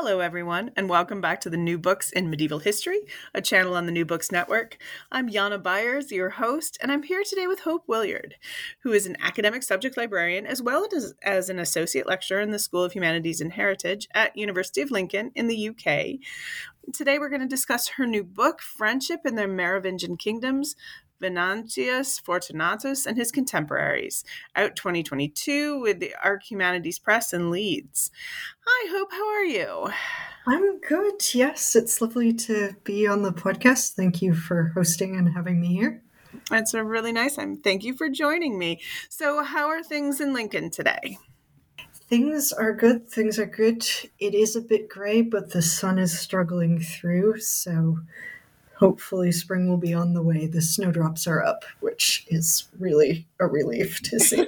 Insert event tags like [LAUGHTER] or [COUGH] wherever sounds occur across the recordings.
Hello, everyone, and welcome back to the New Books in Medieval History, a channel on the New Books Network. I'm Jana Byars, your host, and I'm here today with Hope Williard, who is an academic subject librarian as well as, as an associate lecturer in the School of Humanities and Heritage at University of Lincoln in the UK. Today, we're going to discuss her new book, Friendship in the Merovingian Kingdoms Venantius Fortunatus and his contemporaries, out 2022 with the Arc Humanities Press in Leeds. Hi, Hope, how are you? I'm good. Yes, it's lovely to be on the podcast. Thank you for hosting and having me here. That's a really nice time. Thank you for joining me. So, how are things in Lincoln today? Things are good. Things are good. It is a bit gray, but the sun is struggling through. So, hopefully spring will be on the way. The snowdrops are up, which is really a relief to see.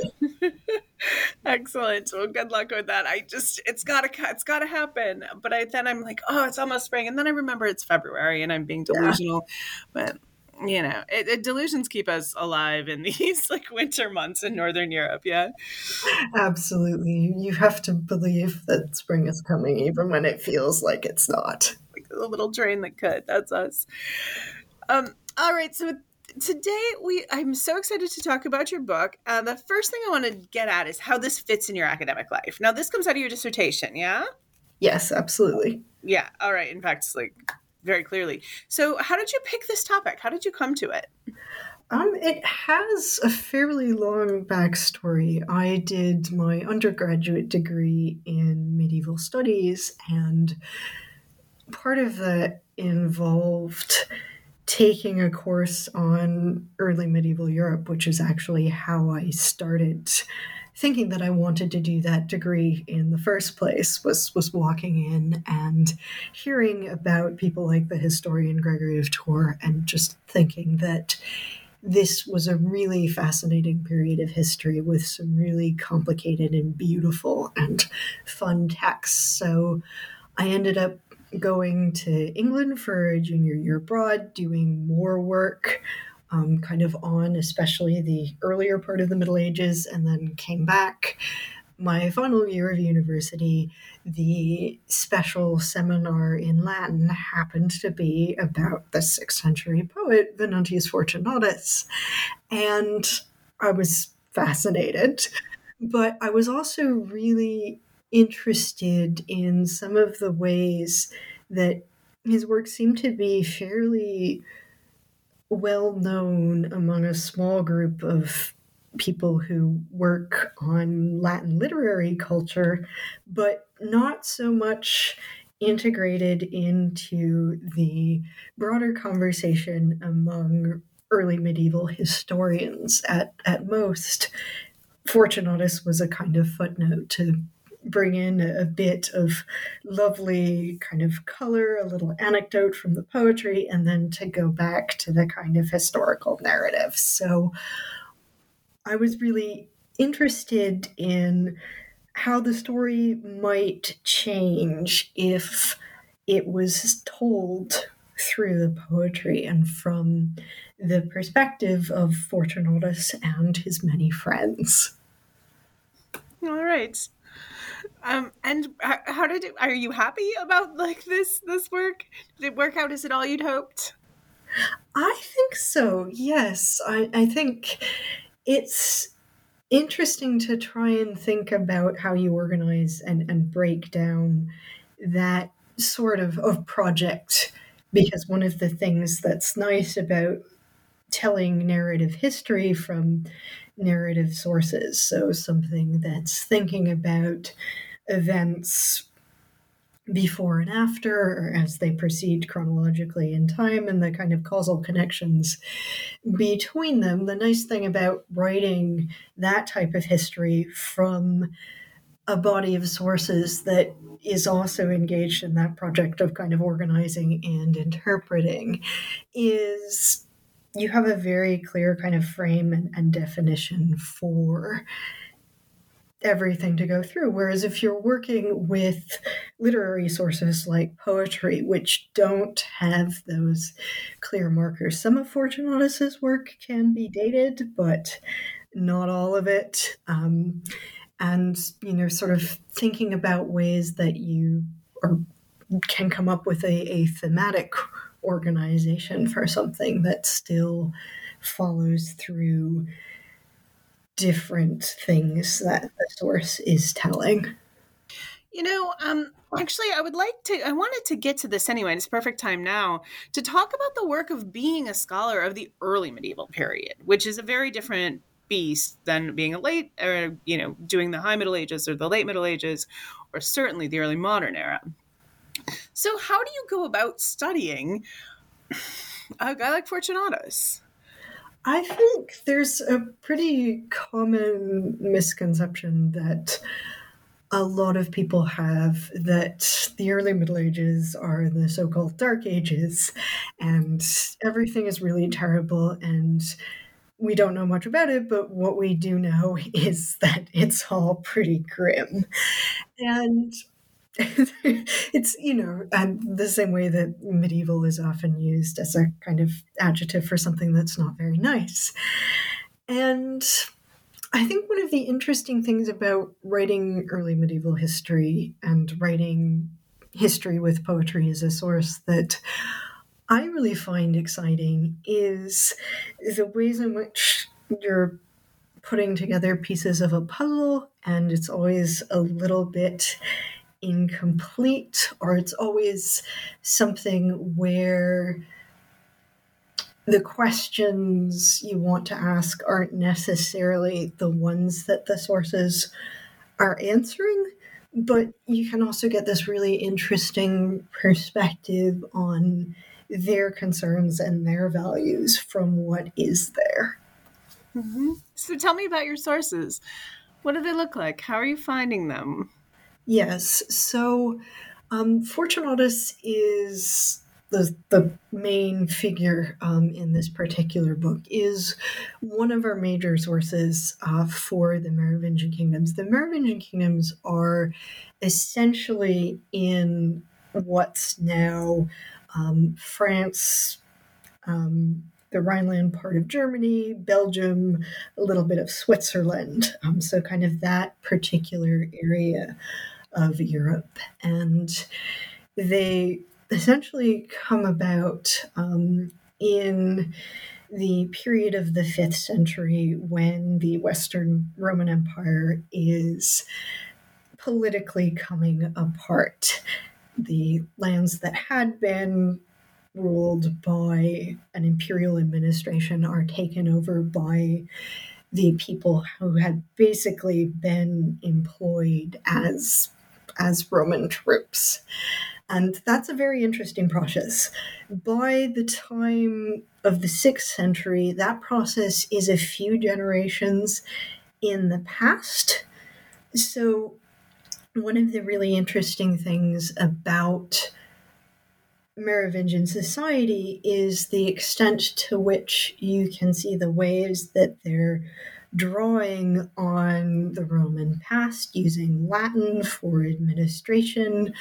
[LAUGHS] Excellent. Well, good luck with that. I just it's gotta it's gotta happen. But I then I'm like, oh, it's almost spring, and then I remember it's February, and I'm being delusional. Yeah. But you know, it, it, delusions keep us alive in [LAUGHS] these like winter months in Northern Europe. Yeah, absolutely. You have to believe that spring is coming, even when it feels like it's not a little train that could. That's us. Um, all right, so today we I'm so excited to talk about your book. Uh, the first thing I want to get at is how this fits in your academic life. Now, this comes out of your dissertation, yeah? Yes, absolutely. Yeah. All right. In fact, it's like very clearly. So, how did you pick this topic? How did you come to it? Um, it has a fairly long backstory. I did my undergraduate degree in medieval studies, and part of that involved taking a course on early medieval Europe, which is actually how I started thinking that I wanted to do that degree in the first place was was walking in and hearing about people like the historian Gregory of Tours and just thinking that this was a really fascinating period of history with some really complicated and beautiful and fun texts. So I ended up going to England for a junior year abroad, doing more work um, kind of on especially the earlier part of the Middle Ages, and then came back. My final year of university, the special seminar in Latin happened to be about the 6th century poet Venantius Fortunatus. And I was fascinated, but I was also really interested in some of the ways that his work seemed to be fairly well known among a small group of people who work on Latin literary culture, but not so much integrated into the broader conversation among early medieval historians at, at most. Fortunatus was a kind of footnote to bring in a, bit of lovely kind of color, a little anecdote from the poetry, and then to go back to the kind of historical narrative. So I was really interested in how the story might change if it was told through the poetry and from the perspective of Fortunatus and his many friends. All right. Um, and how did it? Are you happy about like this this work? Did it work out? Is it all you'd hoped? I think so. Yes, I, I think it's interesting to try and think about how you organize and, and break down that sort of, of project because one of the things that's nice about telling narrative history from narrative sources so something that's thinking about events before and after, as they proceed chronologically in time, and the kind of causal connections between them. The nice thing about writing that type of history from a body of sources that is also engaged in that project of kind of organizing and interpreting is you have a very clear kind of frame and, and definition for everything to go through. Whereas if you're working with literary sources like poetry, which don't have those clear markers, some of Fortunatus's work can be dated, but not all of it. Um, and you know, sort of thinking about ways that you are, can come up with a, a thematic organization for something that still follows through different things that the source is telling. You know, um, actually, I would like to, I wanted to get to this anyway. It's perfect time now to talk about the work of being a scholar of the early medieval period, which is a very different beast than being a late, or, you know, doing the high Middle Ages or the late Middle Ages, or certainly the early modern era. So, how do you go about studying a guy like Fortunatus? I think there's a pretty common misconception that a lot of people have that the early Middle Ages are the so called Dark Ages and everything is really terrible and we don't know much about it, but what we do know [LAUGHS] is that it's all pretty grim. And [LAUGHS] it's you know the same way that medieval is often used as a kind of adjective for something that's not very nice. And i think one of the interesting things about writing early medieval history and writing history with poetry as a source that i really find exciting is the ways in which you're putting together pieces of a puzzle and it's always a little bit incomplete or it's always something where the questions you want to ask aren't necessarily the ones that the sources are answering, but you can also get this really interesting perspective on their concerns and their values from what is there. Mm-hmm. So tell me about your sources. What do they look like? How are you finding them? Yes. So um, Fortunatus is the, the main figure um, in this particular book is one of our major sources uh, for the Merovingian kingdoms. The Merovingian kingdoms are essentially in what's now um, France, um, the Rhineland part of Germany, Belgium, a little bit of Switzerland. Um, so, kind of that particular area of Europe. And they essentially come about um, in the period of the fifth century when the Western Roman Empire is politically coming apart. The lands that had been ruled by an imperial administration are taken over by the people who had basically been employed as as Roman troops. And that's a very interesting process. By the time of the sixth century, that process is a few generations in the past. So, one of the really interesting things about Merovingian society is the extent to which you can see the ways that they're drawing on the Roman past, using Latin for administration,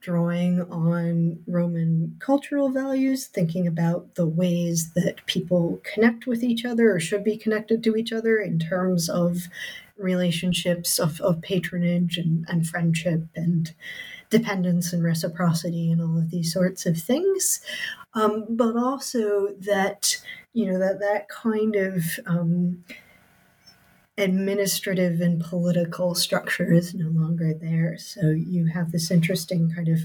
drawing on Roman cultural values, thinking about the ways that people connect with each other or should be connected to each other in terms of relationships of, of patronage and, and friendship and dependence and reciprocity and all of these sorts of things. Um, but also that, you know, that that kind of um, administrative and political structure is no longer there. So you have this interesting kind of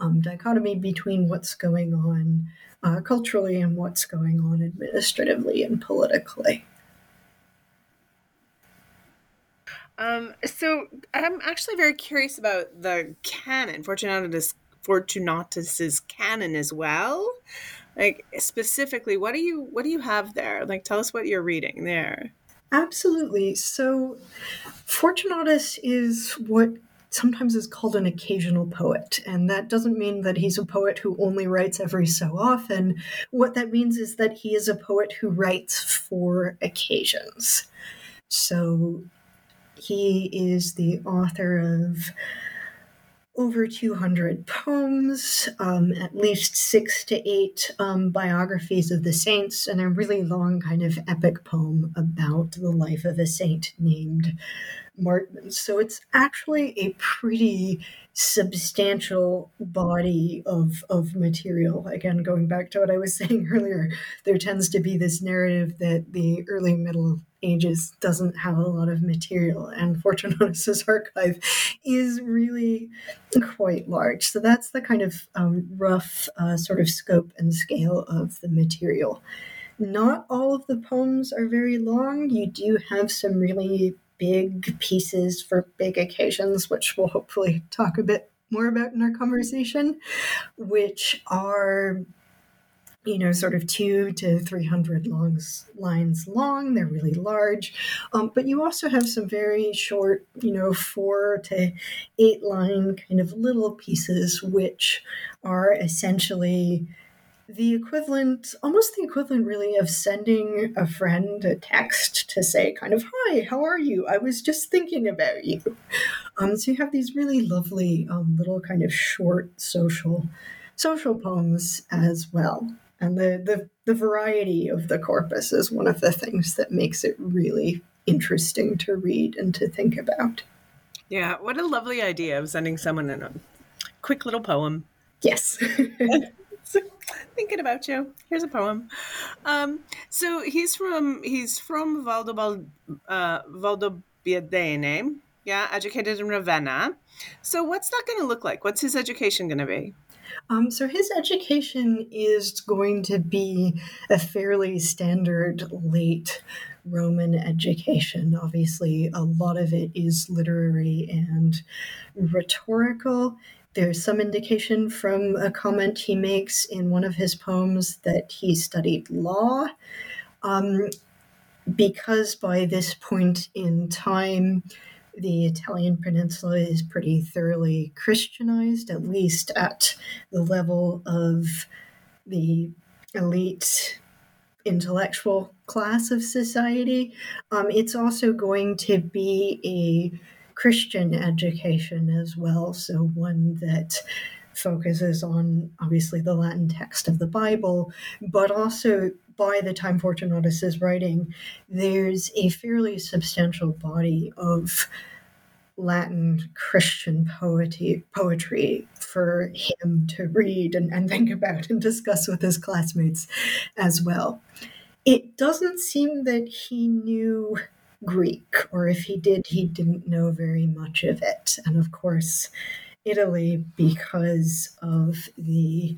um, dichotomy between what's going on uh, culturally and what's going on administratively and politically. Um, so I'm actually very curious about the canon, Fortunatus Fortunatus's canon as well. Like specifically, what do you what do you have there? Like, tell us what you're reading there. Absolutely. So, Fortunatus is what sometimes is called an occasional poet. And that doesn't mean that he's a poet who only writes every so often. What that means is that he is a poet who writes for occasions. So he is the author of over 200 poems, um, at least six to eight um, biographies of the saints, and a really long kind of epic poem about the life of a saint named Martin. So it's actually a pretty substantial body of, of material. Again, going back to what I was [LAUGHS] saying earlier, there tends to be this narrative that the early Middle Ages doesn't have a lot of material, and Fortunatus's archive is really quite large. So that's the kind of um, rough uh, sort of scope and scale of the material. Not all of the poems are very long. You do have some really big pieces for big occasions, which we'll hopefully talk a bit more about in our conversation, which are you know, sort of two to 300 longs, lines long. They're really large. Um, but you also have some very short, you know, four to eight line kind of little pieces, which are essentially the equivalent, almost the equivalent, really, of sending a friend a text to say, kind of, "Hi, how are you? I was just thinking about you." Um, so you have these really lovely um, little kind of short social social poems as well, and the, the the variety of the corpus is one of the things that makes it really interesting to read and to think about. Yeah, what a lovely idea of sending someone a quick little poem. Yes. [LAUGHS] [LAUGHS] thinking about you. Here's a poem. Um, so he's from he's from Valdobal, uh, yeah, educated in Ravenna. So what's that going to look like? What's his education going to be? Um, so his education is going to be a fairly standard late Roman education. Obviously, a lot of it is literary and rhetorical. There's some indication from a comment he makes in one of his poems that he studied law. Um, because by this point in time, the Italian peninsula is pretty thoroughly Christianized, at least at the level of the elite intellectual class of society. Um, it's also going to be a Christian education as well. So, one that focuses on obviously the Latin text of the Bible, but also by the time Fortunatus is writing, there's a fairly substantial body of Latin Christian poetry, poetry for him to read and, and think about and discuss with his classmates as well. It doesn't seem that he knew Greek, or if he did, he didn't know very much of it. And of course, Italy, because of the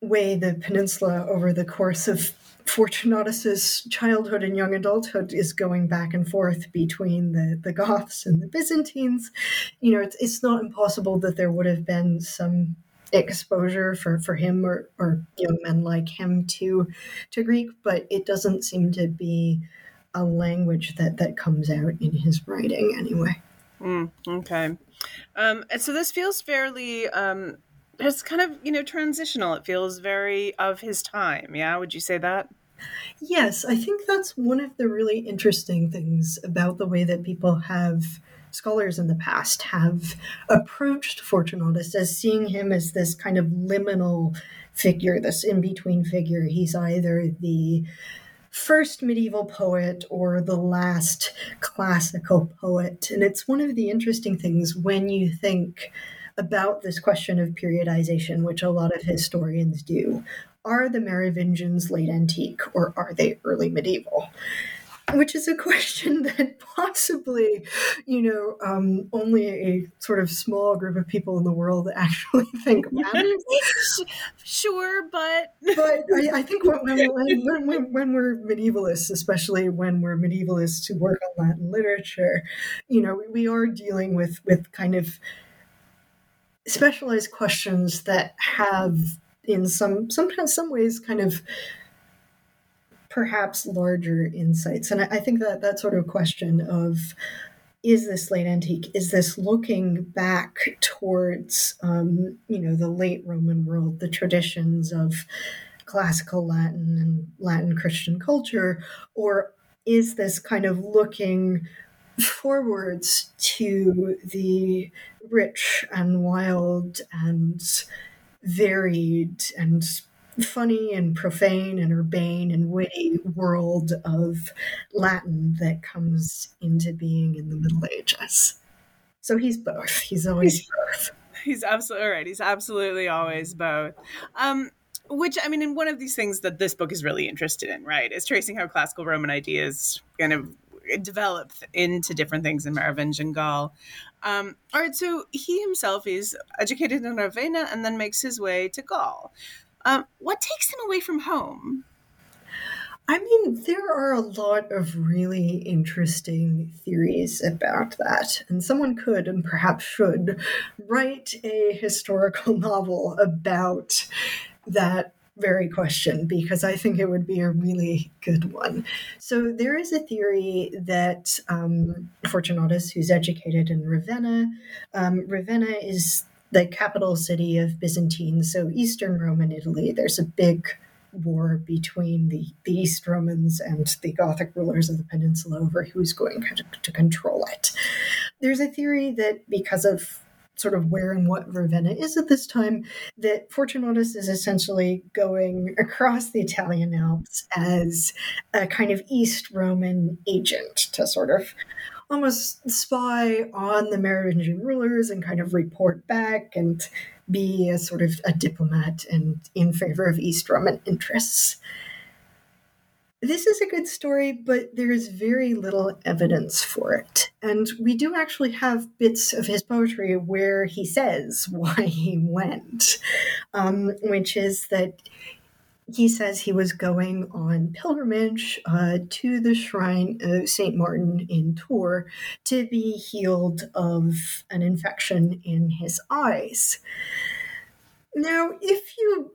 way the peninsula over the course of Fortunatus's childhood and young adulthood is going back and forth between the, the Goths and the Byzantines. You know, it's, it's not impossible that there would have been some exposure for, for him or, or young men like him to to Greek, but it doesn't seem to be a language that that comes out in his writing anyway. Mm, okay, um, and so this feels fairly. Um, it's kind of you know transitional. It feels very of his time. Yeah, would you say that? Yes, I think that's one of the really interesting things about the way that people have scholars in the past have approached Fortunatus as seeing him as this kind of liminal figure, this in between figure. He's either the first medieval poet or the last classical poet. And it's one of the interesting things when you think about this question of periodization, which a lot of historians do. Are the Merovingians late antique or are they early medieval? Which is a question [LAUGHS] that possibly, you know, um, only a sort of small group of people in the world [LAUGHS] actually think matters. [LAUGHS] sure, but but I, I think when, when, when, when, we're medievalists, especially when we're medievalists who work on Latin literature, you know, we are dealing with with kind of specialized questions that have in some sometimes some ways kind of perhaps larger insights. And I, I think that that sort of question of is this late antique? Is this looking back towards, um, you know, the late Roman world, the traditions of classical Latin and Latin Christian culture, or is this kind of looking forwards to the rich and wild and varied and funny and profane and urbane and witty world of Latin that comes into being in the Middle Ages. So he's both. He's always [LAUGHS] both. He's absolutely right. He's absolutely always both. Um, which I mean, in one of these things that this book is really interested in, right, is tracing how classical Roman ideas kind of develop into different things in Merovingian Gaul. Um, all right, so he himself is educated in Ravenna and then makes his way to Gaul. Um, what takes him away from home? I mean, there are a lot of really interesting theories about that. And someone could, and perhaps should, write a historical [LAUGHS] novel about that very question because I think it would be a really good one. So there is a theory that um, Fortunatus, who's educated in Ravenna, um, Ravenna is the capital city of Byzantine, so Eastern Roman Italy. There's a big war between the, the East Romans and the Gothic rulers of the peninsula over who's going to, to control it. There's a theory that because of sort of where and what Ravenna is at this time, that Fortunatus is essentially going across the Italian Alps as a kind of East Roman agent to sort of almost spy on the Merovingian rulers and kind of report back and be a sort of a diplomat and in favor of East Roman interests. This is a good story, but there is very little evidence for it. And we do actually have bits of his poetry where he says [LAUGHS] why he went, um, which is that he says he was going on pilgrimage uh, to the shrine of St. Martin in Tours to be healed of an infection in his eyes. Now, if you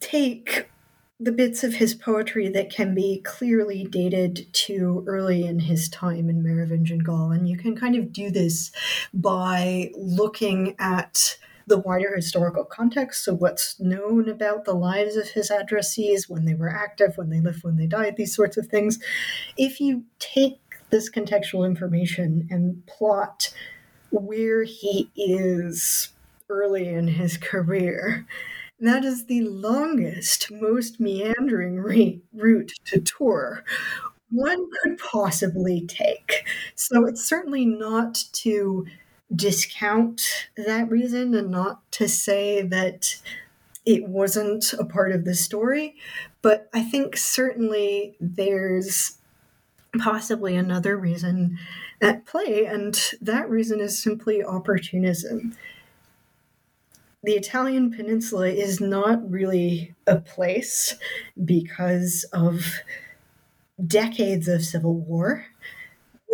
take the bits of his poetry that can be clearly dated to early in his time in Merovingian Gaul, and you can kind of do this by looking at the wider historical context. So, what's known about the lives of his addressees, when they were active, when they lived, when they died, these sorts of things. If you take this contextual information and plot where he is early in his [LAUGHS] career, that is the longest, most meandering route to Tours one could possibly take. So it's certainly not to discount that reason and not to say that it wasn't a part of the story, but I think certainly there's possibly another reason at play, and that reason is simply opportunism. The Italian peninsula is not really a place because of decades of civil war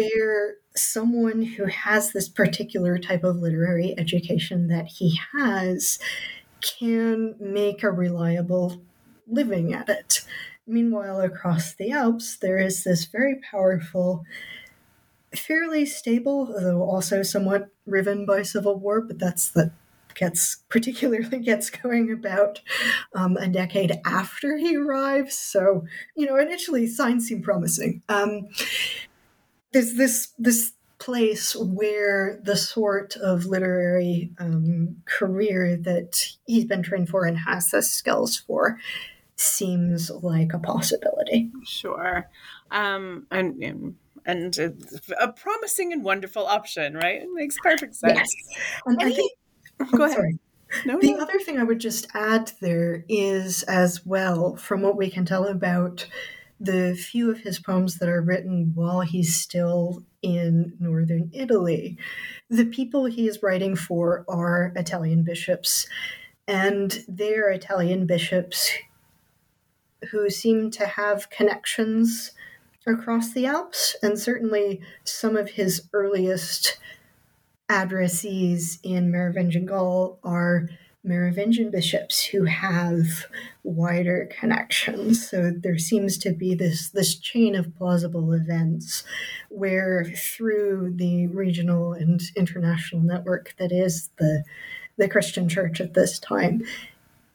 where someone who has this particular type of literary education that he has can make a reliable living at it. Meanwhile, across the Alps, there is this very powerful, fairly stable, though also somewhat riven by civil war, but that's the gets particularly [LAUGHS] gets going about um, a decade after he arrives. So you know, initially signs seem promising. Um, there's this this place where the sort of literary um, career that he's been trained for and has the skills for seems like a possibility. Sure, um, and. and a promising and wonderful option, right? It makes perfect sense. Yes. And, and I think, go ahead. Sorry. No, the no. other thing I would just add there is, as well, from what we can tell about the few of his poems that are written while he's still in northern Italy. The people he is writing for are Italian bishops, and they're Italian bishops who seem to have connections across the Alps, and certainly some of his earliest addressees in Merovingian Gaul are Merovingian bishops who have wider connections. So there seems to be this, this chain of plausible events where through the regional and international network that is the the Christian church at this time,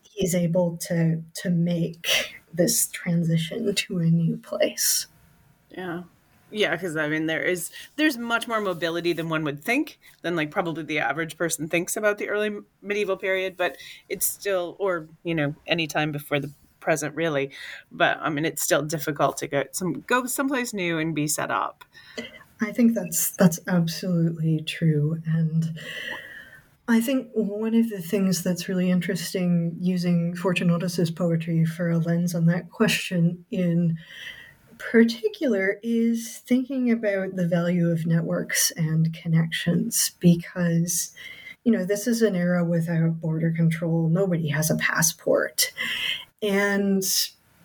he's able to to make this transition to a new place. Yeah. Yeah, because I mean there is there's much more mobility than one would think than like probably the average person thinks about the early medieval period, but it's still or you know any time before the present really, but I mean it's still difficult to get some go someplace new and be set up. I think that's that's absolutely true, and I think one of the things that's really interesting using Fortunatus's poetry for a lens on that question in particular is thinking about the value of networks and connections because you know this is an era without border control. Nobody has a passport. And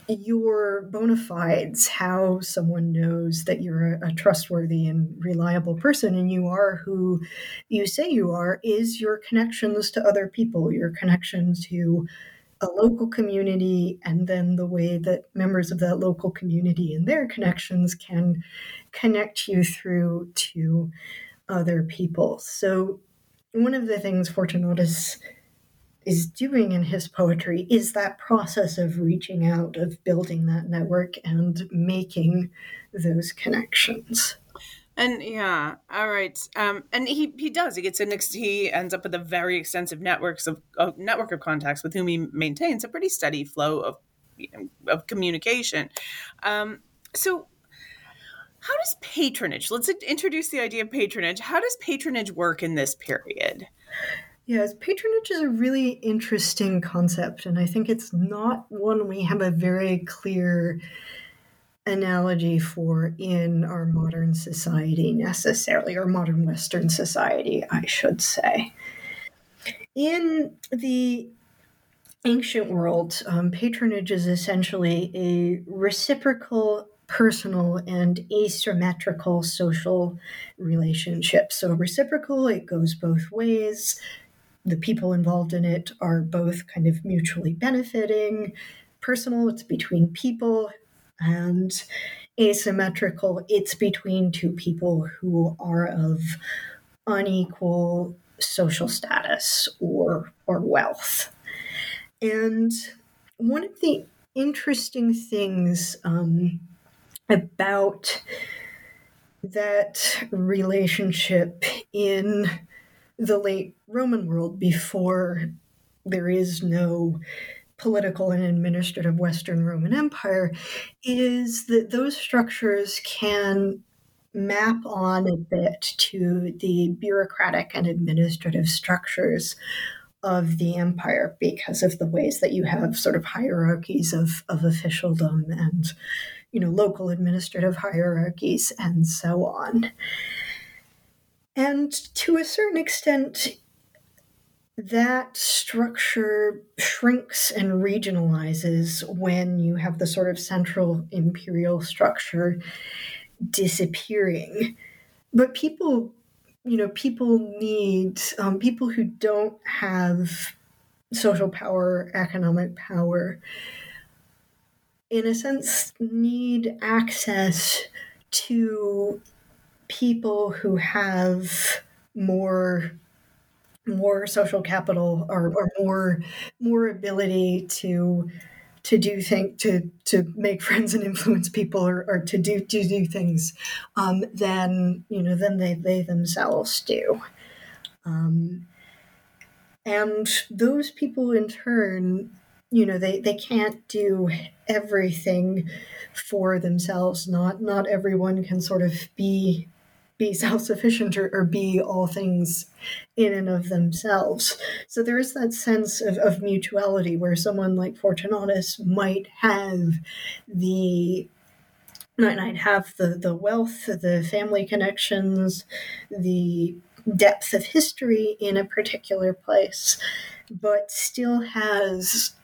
your bona fides how someone knows that you're a, trustworthy and reliable person and you are who you say you are is your connections to other people your connection to a local community and then the way that members of that local community and their connections can connect you through to other people. So, one of the things Fortunatus is doing in his poetry is that process of reaching out, of building that network and making those connections. And yeah, all right. Um, and he he does. He gets an he ends up with a very extensive networks of, of network of contacts with whom he maintains a pretty steady flow of of communication. Um, so how does patronage? Let's introduce the idea of patronage. How does patronage work in this period? Yes, patronage is a really interesting concept, and I think it's not one we have a very clear analogy for in our modern society necessarily, or modern Western society, I should say. In the ancient world, um, patronage is essentially a reciprocal, personal, and asymmetrical social relationship. So, reciprocal, it goes both ways. The people involved in it are both kind of mutually benefiting. Personal, it's between people and asymmetrical, it's between two people who are of unequal social status or or wealth. And one of the interesting things um, about that relationship in the late Roman world before there is no political and administrative Western Roman Empire is that those structures can map on a bit to the bureaucratic and administrative structures of the empire because of the ways that you have sort of hierarchies of, of officialdom and you know local administrative hierarchies and so on. And to a certain extent that structure shrinks and regionalizes when you have the sort of central imperial structure disappearing. But people, you know, people need um, people who don't have social power, economic power, in a sense, need access to people who have more more social capital or, or more more ability to to do things to to make [LAUGHS] friends and influence people or, or to do to do things um, than you know than they they themselves do. Um, and those people in turn you know they they can't do everything for themselves. Not not everyone can sort of be be [LAUGHS] self sufficient or, or, be all things in and of themselves. So there is that sense of, of mutuality where someone like Fortunatus might have the might have the, the wealth, the family connections, the depth of history in a particular place, but still has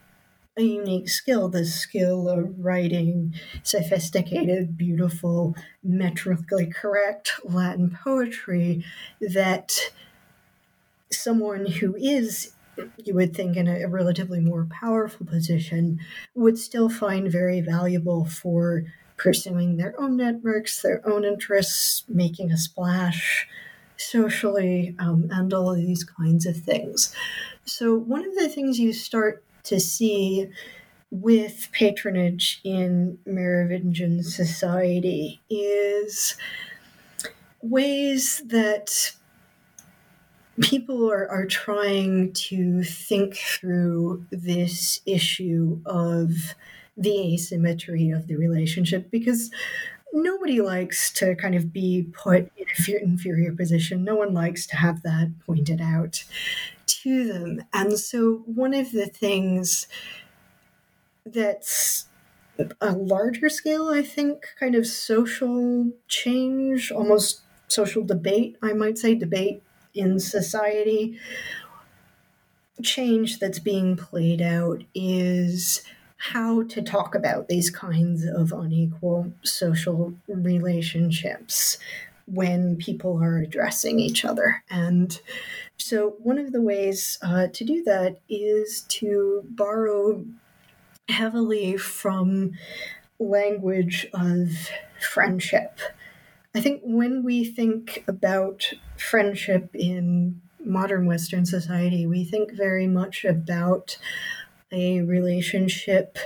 a unique skill the skill of writing sophisticated, beautiful, metrically correct Latin poetry that someone who is you would think in a, relatively more powerful position would still find very valuable for pursuing their own networks, their own interests, making a splash socially, um, and all of these kinds of things. So, one of the things you start to see with patronage in Merovingian society is ways that people are, are trying to think through this issue of the asymmetry of the relationship because nobody likes to kind of be put in an inferior position. No one likes to have that pointed out to them. And so, one of the things that's a larger scale, I think, kind of social change, almost social debate, I might say, debate in society. Change that's being played out is how to talk about these kinds of unequal social relationships when people are addressing each other. And so, one of the ways uh, to do that is to borrow heavily from language of friendship. I think when we think about friendship in modern Western society, we think very much about a relationship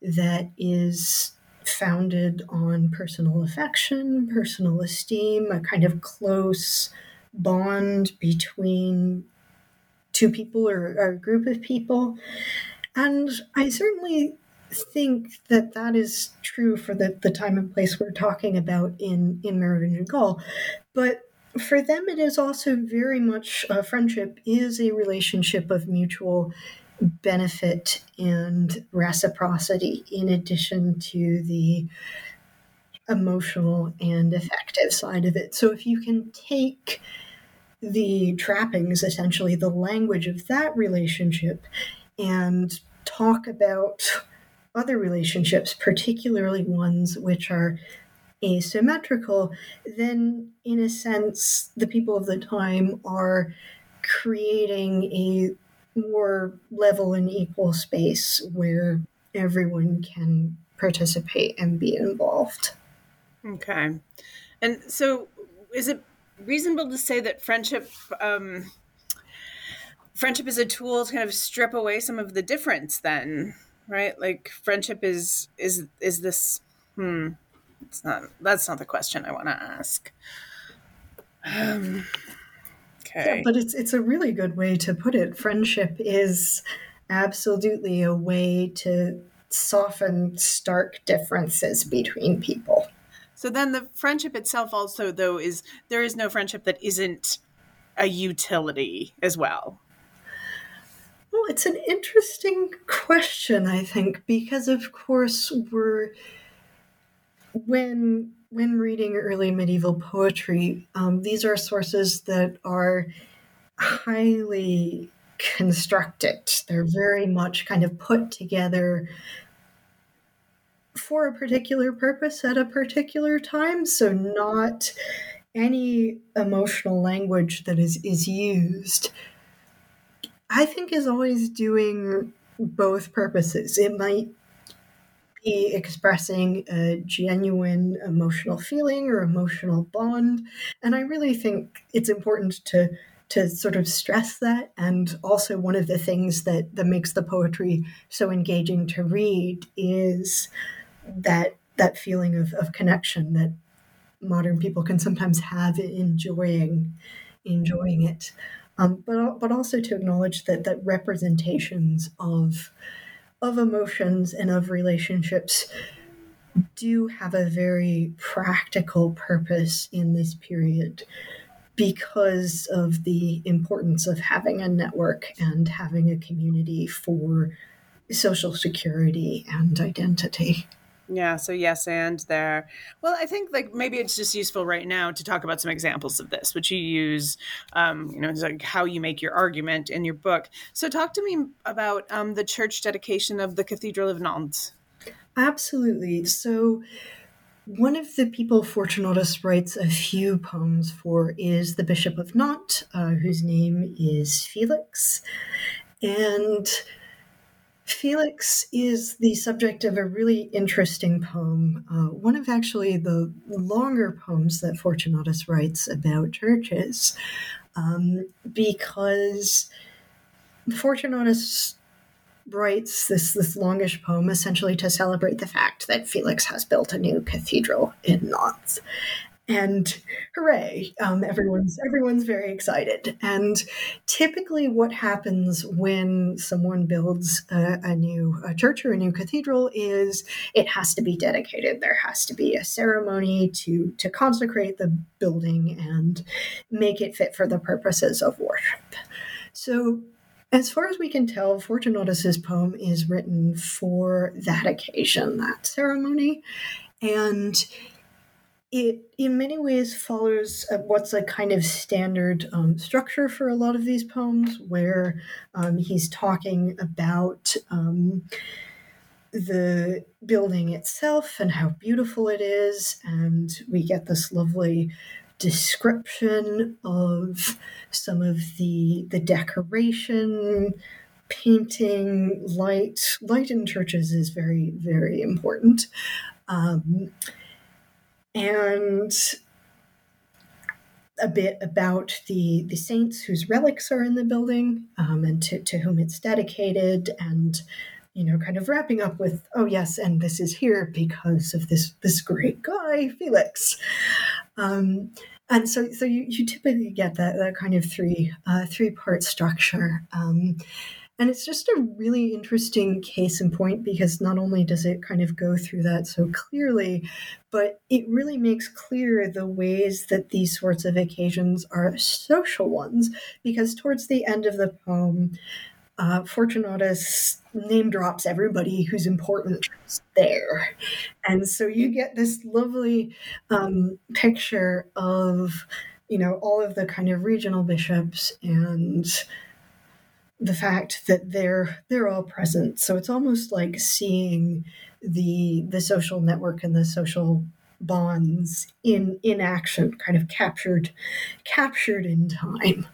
that is founded on personal affection, personal esteem, a kind of close bond between two people or, or a group of people. And I certainly think that that is true for the, the time and place we're talking about in, in Merovingian Gaul. But for them, it is also very much a friendship is a relationship of mutual benefit and reciprocity in addition to the emotional and affective side of it. So if you can take the trappings, essentially the language of that relationship, and talk about other relationships, particularly ones which are asymmetrical, then in a sense, the people of the time are creating a more level and equal space where everyone can participate and be involved. Okay. And so is it reasonable to say that friendship um, friendship is a tool to kind of strip away some of the difference then right? Like friendship is is is this hmm it's not that's not the question i want to ask. Um, okay. yeah, but it's it's a really good way to put it. Friendship is absolutely a way to soften stark differences between people so then the friendship itself also though is there is no friendship that isn't a utility as well well, it's an interesting question, I think, because of course we're when when reading early medieval poetry, um, these are sources that are highly constructed. They're very much kind of put together for a particular purpose at a particular time. So not any emotional language that is is used I think is always doing both purposes. It might be expressing a genuine emotional feeling or emotional bond. And I really think it's important to to sort of stress that. And also one of the things that, that makes the poetry so engaging to read is that that feeling of, of connection that modern people can sometimes have enjoying enjoying it um, but but also to acknowledge that that representations of of emotions and of relationships do have a very practical purpose in this period because of the importance of having a network and having a community for social security and identity. Yeah, so yes and there. Well, I think like maybe it's just useful right now to talk about some examples of this, which you use, um, you know, like how you make your argument in your book. So talk to me about um, the church dedication of the Cathedral of Nantes. Absolutely. So one of the people Fortunatus writes a few poems for is the Bishop of Nantes, uh, whose name is Felix. And Felix is the subject of a really interesting poem, uh, one of actually the longer poems that Fortunatus writes about churches, um, because Fortunatus writes this this longish poem essentially to celebrate the fact that Felix has built a new cathedral in Nantes. And hooray! Um, everyone's everyone's very excited. And typically, what happens when someone builds a, a new a church or a new cathedral is it has to be dedicated. There has to be a ceremony to to consecrate the building and make it fit for the purposes of worship. So as far as we can tell, Fortunatus's poem is written for that occasion, that ceremony, and it in many ways follows what's a kind of standard um, structure for a lot of these poems, where um, he's talking about um, the building itself and how beautiful it is, and we get this lovely description of some of the the decoration painting light light in churches is very very important. Um, and a bit about the the saints whose relics are in the building um, and to, to whom it's dedicated and you know kind of wrapping up with oh yes and this is here because of this this great guy felix. Um, and so so you, you typically get that, that kind of three uh, three part structure. Um, and it's just a really interesting case in point because not only does it kind of go through that so clearly but it really makes clear the ways that these sorts of occasions are social ones because towards the end of the poem uh, Fortunatus name drops everybody who's important there. And so you get this lovely um, picture of, you know, all of the kind of regional bishops and the fact that they're they're all present. So it's almost like seeing the the social network and the social bonds in in action, kind of captured captured in time.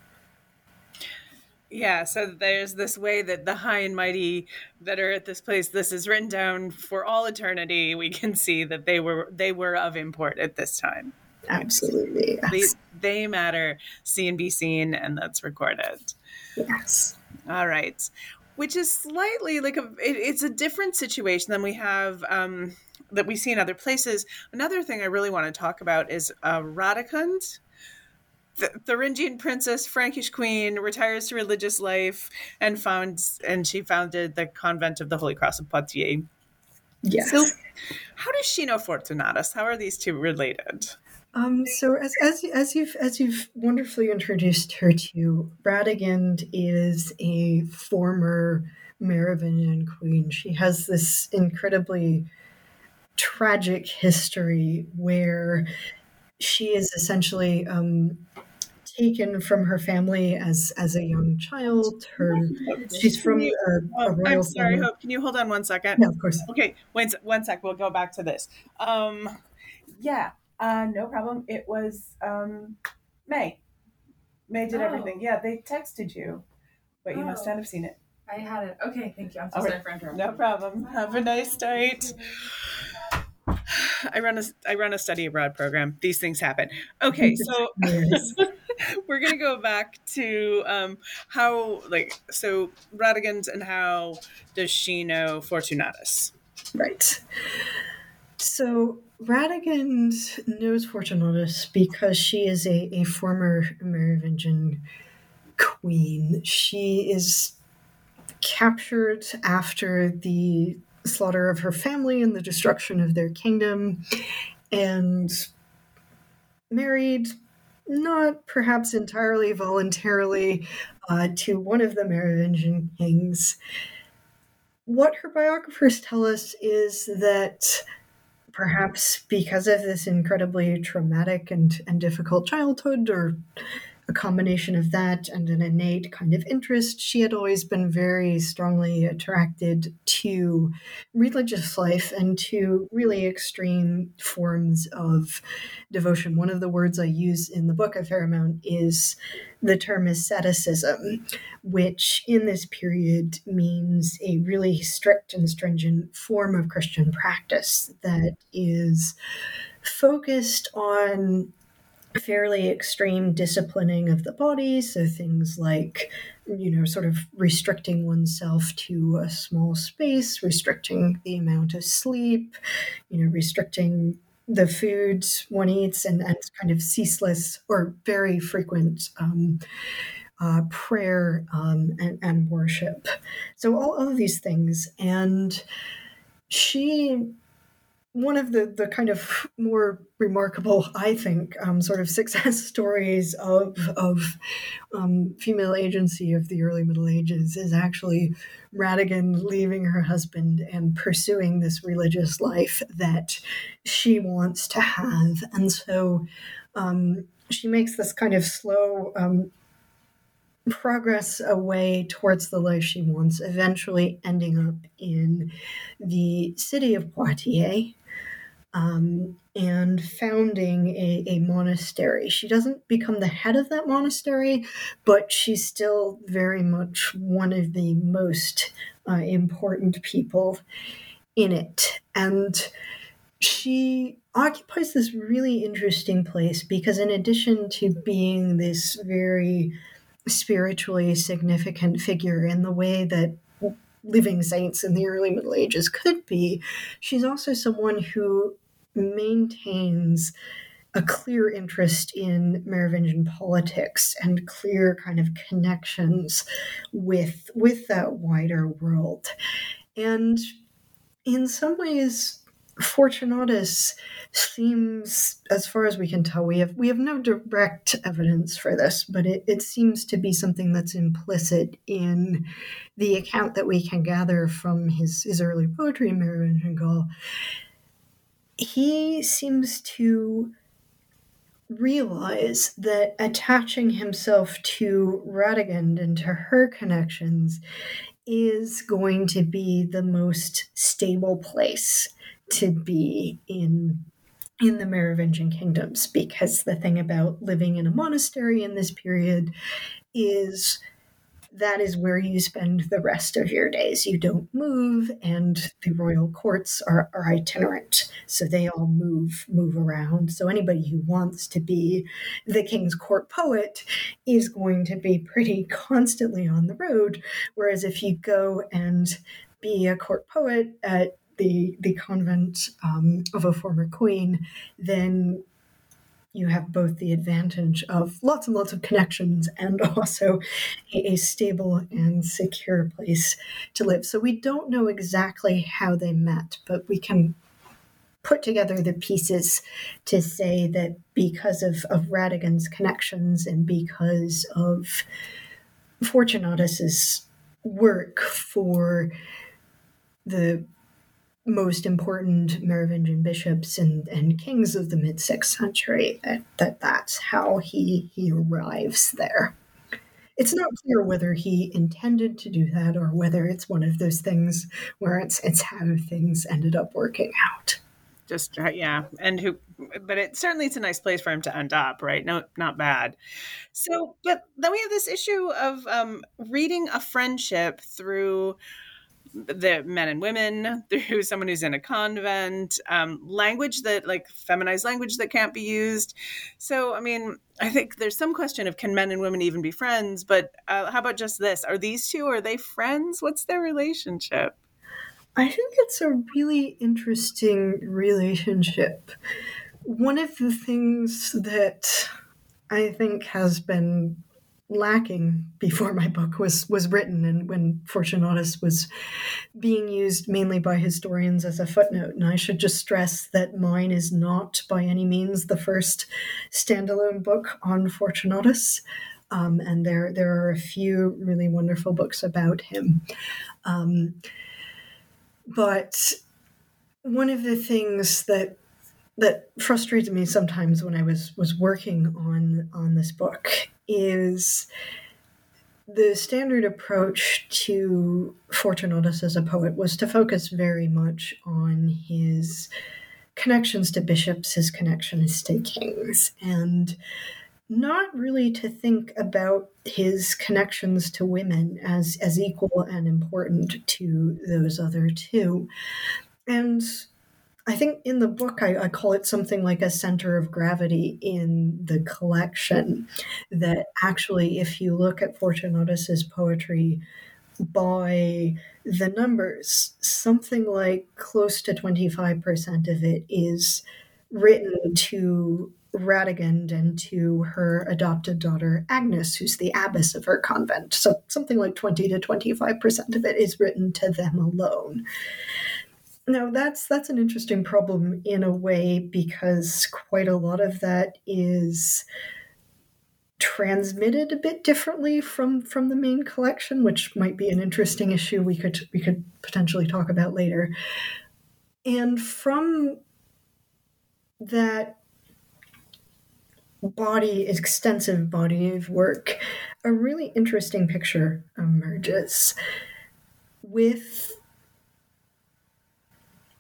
Yeah, so there's this way that the high and mighty that are at this place, this is written down for all eternity. We can see that they were they were of import at this time. Absolutely. Yes. They, they matter, see and be seen, and that's recorded. Yes. All right. Which is slightly like a it, it's a different situation than we have um, that we see in other places. Another thing I really want to talk about is uh, Radegund the Thuringian princess, Frankish queen, retires to religious life and founds and she founded the convent of the Holy Cross of Poitiers. Yes. So, how does she know Fortunatus? How are these two related? Um, so as, as as you've as you've wonderfully introduced her to, Radegund is a former Merovingian queen. She has this incredibly tragic history where she is essentially um, taken from her family as as a young child. Her she's from a, a oh, royal. I'm sorry, family. Hope. Can you hold on one second? Yeah, of course. Okay, wait one sec. We'll go back to this. Um, yeah, uh, no problem. It was um, May. May did Oh. everything. Yeah, they texted you, but you must Oh. not have seen it. I had it. Okay, thank you. I'm so All sorry right. for interrupting. No problem. Have a nice night. I run a I run a study abroad program. These things happen. Okay, so [LAUGHS] we're gonna go back to um, how like so Radegund and how does she know Fortunatus? Right. So Radegund knows Fortunatus because she is a, a former Merovingian queen. She is captured after the slaughter of her family and the destruction of their kingdom and married not perhaps entirely voluntarily uh, to one of the Merovingian kings what her biographers tell us is that perhaps because of this incredibly traumatic and, and difficult childhood or a combination of that and an innate kind of interest, she had always been very strongly attracted to religious life and to really extreme forms of devotion. One of the words I use in the book a fair amount is the term asceticism, which in this period means a really strict and stringent form of Christian practice that is focused on fairly extreme disciplining of the body. So things like, you know, sort of restricting oneself to a small space, restricting the amount of sleep, you know, restricting the foods one eats, and, and kind of ceaseless or very frequent. Um, uh, prayer um, and, and worship. So, all, all of these things. And she one of the, the kind of more remarkable, I think, um, sort of success [LAUGHS] stories of, of um, female agency of the early Middle Ages is actually Radegund leaving her husband and pursuing this religious life that she wants to have. And so um, she makes this kind of slow um, progress away towards the life she wants, eventually ending up in the city of Poitiers, um, and founding a, a, monastery. She doesn't become the head of that monastery, but she's still very much one of the most uh, important people in it. And she occupies this really interesting place because, in addition to being this very spiritually significant figure in the way that living saints in the early Middle Ages could be, she's also someone who maintains a clear interest in Merovingian politics and clear kind of connections with with that wider world. And in some ways, Fortunatus seems, as far as we can tell, we have we have no direct evidence for this, but it, it seems to be something that's implicit in the account that we can gather from his, his early poetry, Merovingian. He seems to realize that attaching himself to Radegund and to her connections is going to be the most stable place to be in in the Merovingian kingdoms because the thing about living in a monastery in this period is that is where you spend the rest of your days. You don't move, and the royal courts are, are itinerant, so they all move move around. So anybody who wants to be the king's court poet is going to be pretty [LAUGHS] constantly on the road. Whereas if you go and be a court poet at the the convent um, of a former queen, then you have both the advantage of lots and lots of connections and [LAUGHS] also a, a, stable and secure place to live. So we don't know exactly how they met, but we can put together the pieces to say that because of, of Radegund's connections and because of Fortunatus's work for the most important Merovingian bishops and, and kings of the mid sixth century that, that that's how he he arrives there. It's not clear whether he intended to do that or whether it's one of those things where it's it's how things ended up working out. Just uh, yeah, and who, but it certainly it's a nice place for him to end up, right? No, not bad. So, but then we have this issue of um, reading a friendship through the men and women [LAUGHS] through someone who's in a convent um, language that like feminized language that can't be used. So i mean i think there's some question of can men and women even be friends but uh, how about just this? Are these two are they friends? What's their relationship? I think it's a really interesting relationship. One of the things that i think has been lacking before my book was was written and when Fortunatus was being used mainly by historians as a footnote. And I should just stress that mine is not by any means the first standalone book on Fortunatus. Um, and there there are a few really wonderful books about him. Um, but one of the things that that frustrated me sometimes when I was was working on on this book is the standard approach to Fortunatus as a poet was to focus very much on his connections to bishops, his connections to kings, and not really to think about his connections to women as, as equal and important to those other two. And I think in the book, I, I, call it something like a center of gravity in the collection. That actually, if you look at Fortunatus's poetry by the numbers, something like close to 25% of it is written to Radegund and to her adopted daughter Agnes, who's the abbess of her convent. So something like 20 to 25% of it is written to them alone. Now that's that's an interesting problem in a way because quite a lot of that is transmitted a bit differently from from the main collection, which might be an interesting issue we could we could potentially talk about later. And from that body, extensive body of work, a really interesting picture emerges with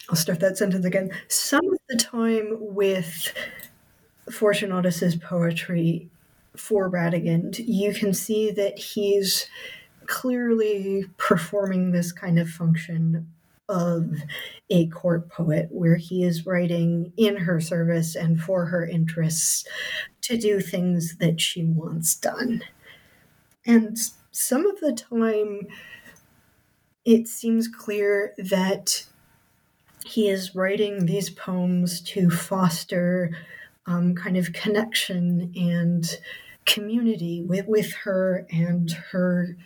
I'll start that sentence again. Some of the time with Fortunatus's poetry for Radegund, you can see that he's clearly performing this kind of function of a court poet where he is writing in her service and for her interests to do things that she wants done. And some of the time, it seems clear that he is writing these poems to foster um, kind of connection and community with, with her and her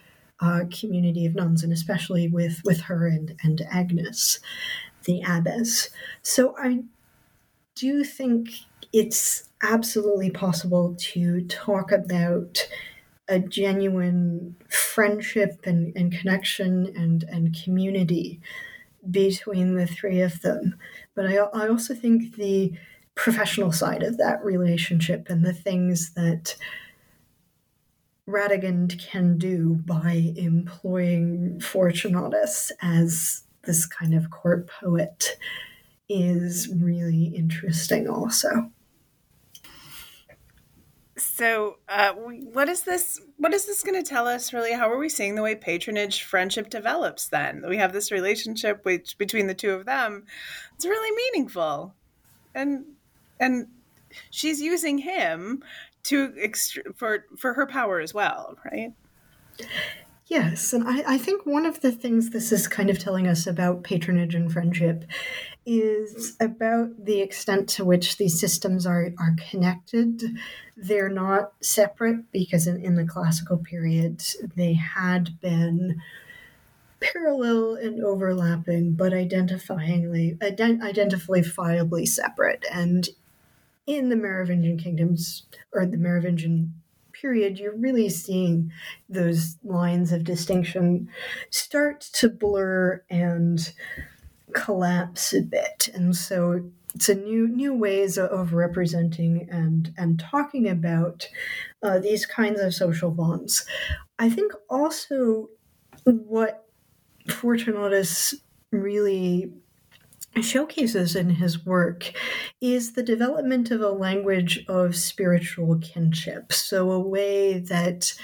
uh, community of nuns, and especially with, with her and, and Agnes, the abbess. So I do think it's absolutely possible to talk about a genuine friendship and, and connection and, and community between the three of them. But I, I also think the professional side of that relationship and the things that Radegund can do by employing Fortunatus as this kind of court poet is really interesting, also. So, uh, what is this? What is this going to tell us? Really, how are we seeing the way patronage friendship develops? Then we have this relationship which between the two of them. It's really meaningful, and and she's using him to ext- for for her power as well, right? Yes, and I, I think one of the things this is kind of telling us about patronage and friendship is about the extent to which these systems are, are connected. They're not separate because in, in the classical period they had been parallel and overlapping, but identifyingly ident- identifiably separate. And in the Merovingian kingdoms or the Merovingian period, you're really seeing those lines of distinction start to blur and collapse a bit. And so it's a new new ways of representing and and talking about uh, these kinds of social bonds. I think also what Fortunatus really showcases in his work is the development of a language of spiritual kinship. So, a way that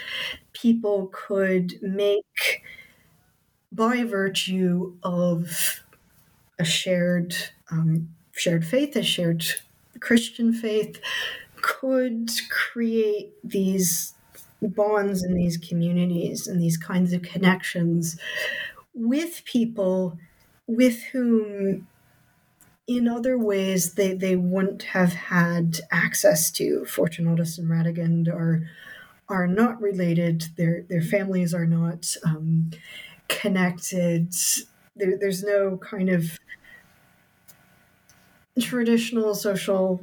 people could make, by virtue of a shared um, shared faith, a shared Christian faith, could create these bonds in these communities and these kinds of connections with people with whom in other ways they, they wouldn't have had access to. Fortunatus and Radegund are are not related. Their their families are not um, connected. There, there's no kind of traditional social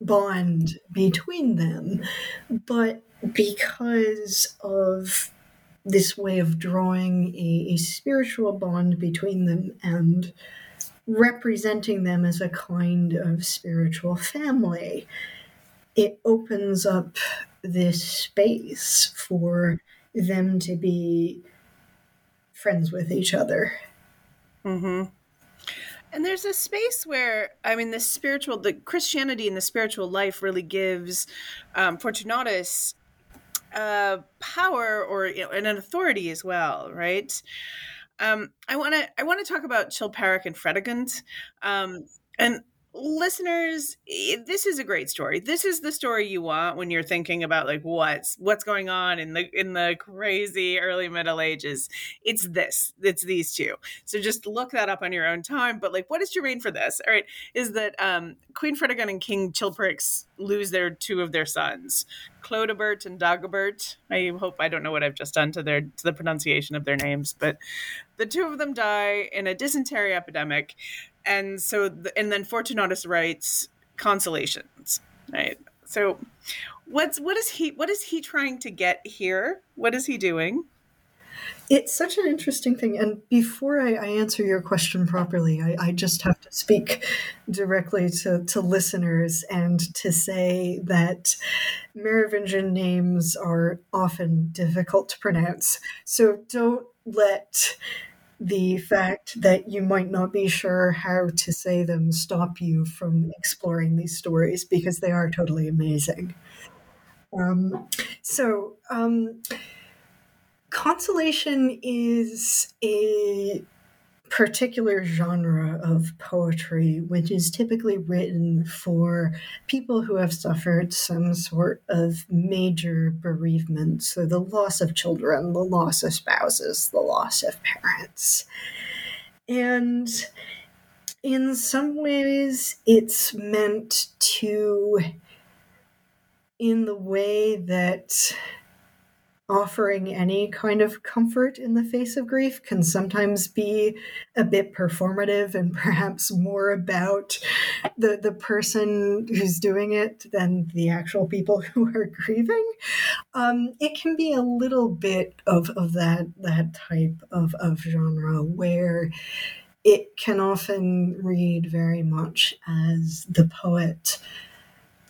bond between them, but because of this way of drawing a, a spiritual bond between them and representing them as a kind of spiritual family. It opens up this space for them to be friends with each other. Mm-hmm. And there's a space where, I mean, the spiritual, the Christianity and the spiritual life really gives um, Fortunatus uh, power or you know, an authority as well, right? Um, I want to I want to talk about Chilperic and Fredegund, um, and listeners this is a great story. This is the story you want when you're thinking about like what's what's going on in the in the crazy early middle ages. It's this it's these two. So just look that up on your own time but like what is germane for this? All right is that um queen fredegund and king chilperic lose their two of their sons clodebert and dagobert. I hope i don't know what i've just done to their to the pronunciation of their names but the two of them die in a dysentery epidemic and so the, and then fortunatus writes consolations right so what's what is he what is he trying to get here what is he doing it's such an interesting thing. And before I, I answer your question properly, I, I, just have to speak directly to, to listeners and to say that Merovingian names are often difficult to pronounce. So don't let the fact that you might not be sure how to say them stop you from exploring these stories because they are totally amazing. Um, so, um, consolation is a particular genre of poetry, which is typically written for people who have suffered some sort of major bereavement. So, the loss of children, the loss of spouses, the loss of parents. And in some ways, it's meant to, in the way that offering any kind of comfort in the face of grief can sometimes be a bit performative and [LAUGHS] perhaps more about the the person who's doing it than the actual people [LAUGHS] who are grieving. Um, it can be a little bit of, of that that type of, of genre where it can often read very much as the poet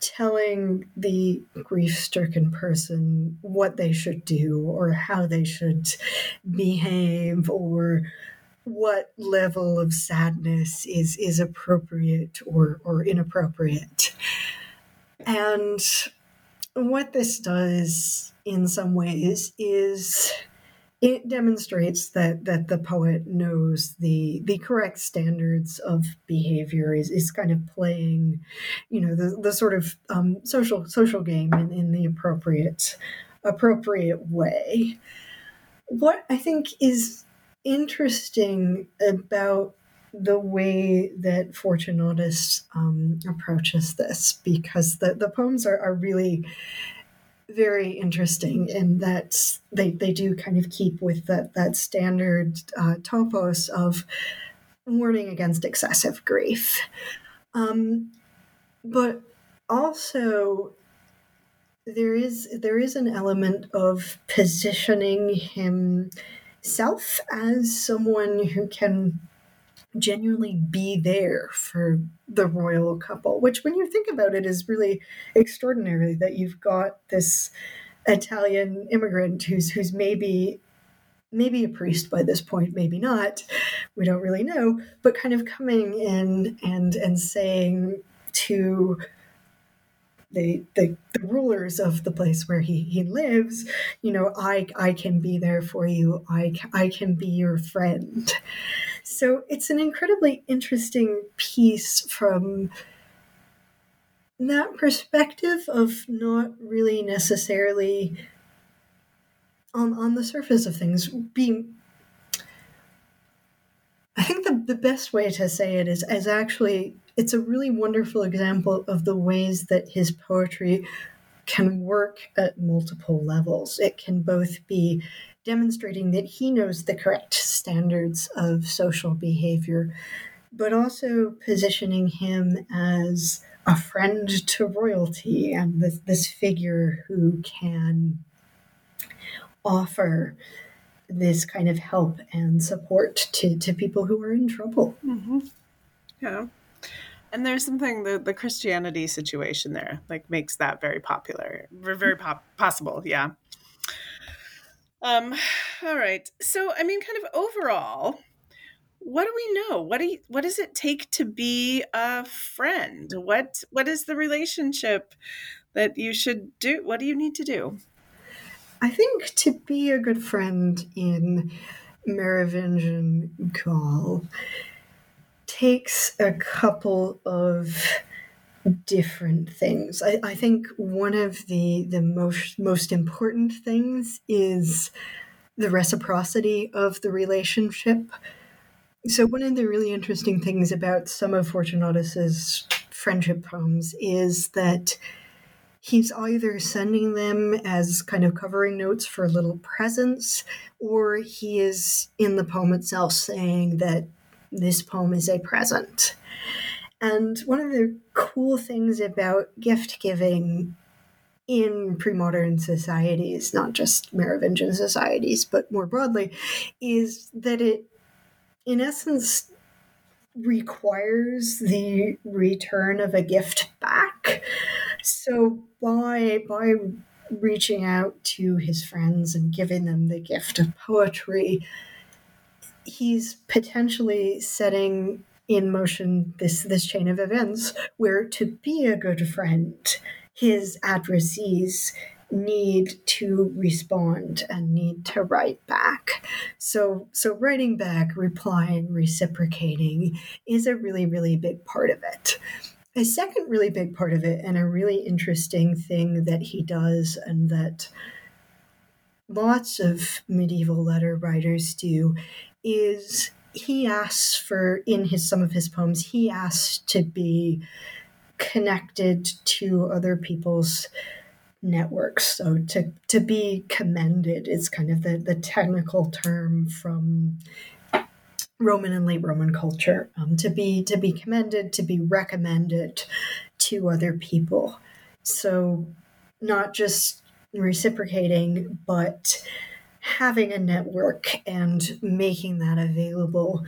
telling the grief stricken person what they should do or how they should behave or what level of sadness is is appropriate or or inappropriate. And what this does in some ways is it demonstrates that that the poet knows the the correct standards of behavior is, is kind of playing you know the, the sort of um, social social game in, in the appropriate appropriate way. What i think is interesting about the way that fortunatus um, approaches this because the, the poems are, are really very interesting in that they, they do kind of keep with that, that standard uh, topos of warning against excessive grief. Um, but also, there is there is an element of positioning himself as someone who can genuinely be there for the royal couple, which, when you think about it, is really extraordinary that you've got this Italian immigrant who's who's maybe maybe a priest by this point, maybe not. We don't really know, but kind of coming in and and saying to the, the, the rulers of the place where he, he lives, you know, I I can be there for you. I I can be your friend. So it's an incredibly interesting piece from that perspective of not really necessarily on on the surface of things being I think the, the best way to say it is as actually it's a really wonderful example of the ways that his poetry can work at multiple levels. It can both be demonstrating that he knows the correct standards of social behavior, but also positioning him as a friend to royalty and this, this figure who can offer this kind of help and support to, to people who are in trouble. Mm-hmm. Yeah. And there's something the the Christianity situation there like makes that very popular, very pop- possible. Yeah. Um. All right. So I mean, kind of overall, what do we know? What do you, what does it take to be a friend? What what is the relationship that you should do? What do you need to do? I think to be a good friend in Merovingian Gaul takes a couple of different things. I, I, think one of the the most most important things is the reciprocity of the relationship. So one of the really interesting things about some of Fortunatus's friendship poems is that he's either sending them as kind of covering notes for little presents, or he is in the poem itself saying that this poem is a present. And one of the cool things about gift giving in pre modern societies, not just Merovingian societies, but more broadly, is that it, in essence, requires the return of a gift back. So by by reaching out to his friends and giving them the gift of poetry, he's potentially setting in motion this this chain of events where to be a good friend, his addressees need to respond and need to write back. So so writing back, replying, reciprocating is a really really big part of it. A second really big part of it and a really interesting thing that he does and that lots of medieval letter writers do is he asks for in his some of his poems he asks to be connected to other people's networks. So to to be commended is kind of the the technical term from roman and late roman culture. Um, to be to be commended to be recommended to other people. So not just reciprocating but having a network and making that available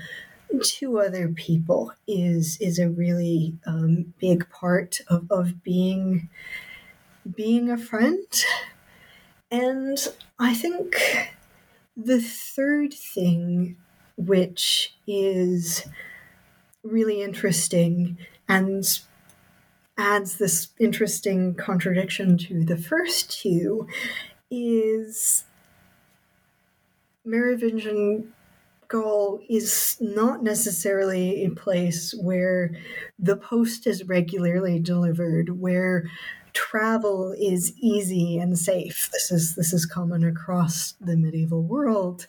to other people is is a really um, big part of, of being being a friend. And i think the third thing which is really interesting and adds this interesting contradiction to the first two is Merovingian Gaul is not necessarily a place where the post is regularly delivered, where travel is easy and safe. This is this is common across the medieval world.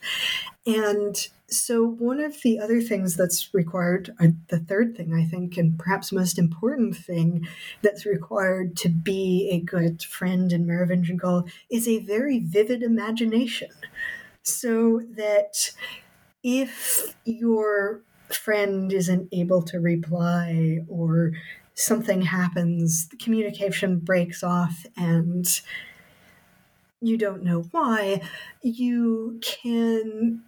And so one of the other things that's required, uh, the third thing I think, and perhaps most important thing that's required to be a good friend in Merovingian Gaul is a very vivid imagination so that if your friend isn't able to reply or something happens, the communication breaks off and you don't know why, you can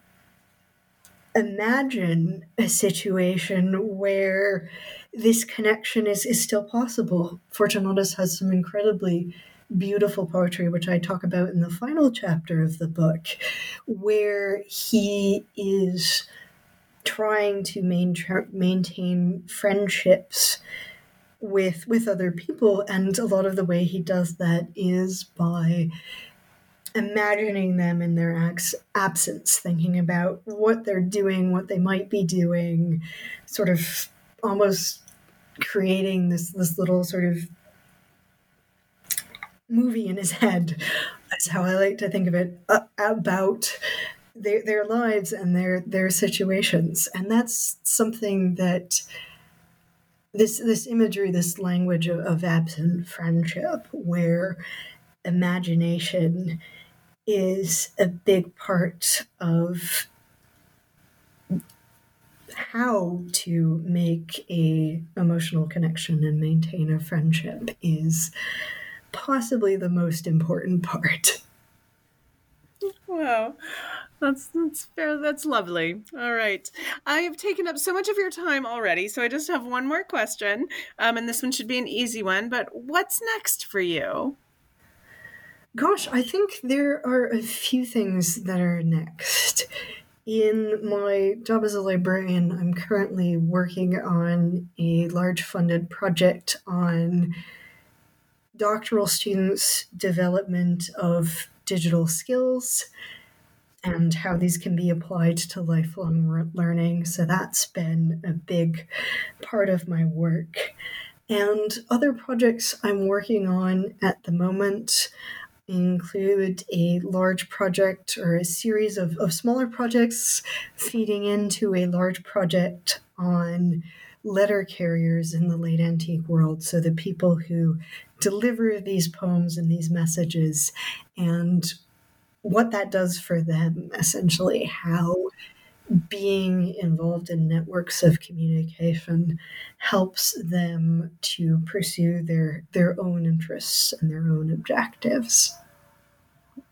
imagine a situation where this connection is, is still possible. Fortunatus has some incredibly beautiful poetry, which I talk about in the final chapter of the book, where he is trying to main- maintain friendships with with other people. And a lot of the way he does that is by imagining them in their ex- absence thinking about what they're doing what they might be doing sort of almost creating this this little sort of movie in his head. That's how I like to think of it uh, about their their lives and their their situations, and that's something that this this imagery, this language of, of absent friendship, where imagination is a big part of how to make a emotional connection and maintain a friendship is possibly the most important part. [LAUGHS] Wow. That's that's fair. That's lovely. All right, I have taken up so much of your time already, so I just have one more question, um, and this one should be an easy one. But what's next for you? Gosh, I think there are a few things that are next. In my job as a librarian, I'm currently working on a large funded project on doctoral students' development of digital skills and how these can be applied to lifelong learning. So that's been a big part of my work. And other projects I'm working on at the moment include a large project or a series of, of smaller projects feeding into a large project on letter carriers in the late antique world. So the people who deliver these poems and these messages and what that does for them, essentially, how being involved in networks of communication helps them to pursue their their own interests and their own objectives.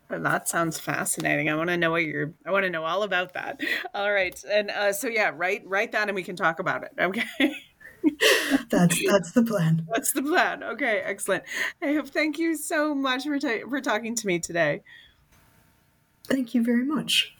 That sounds fascinating. I want to know what you're i want to know all about that. All right and uh, so yeah write write that and we can talk about it okay [LAUGHS] [LAUGHS] that's [LAUGHS] that's the plan. That's the plan. Okay, excellent. I hope. Thank you so much for ta- for talking to me today. Thank you very much.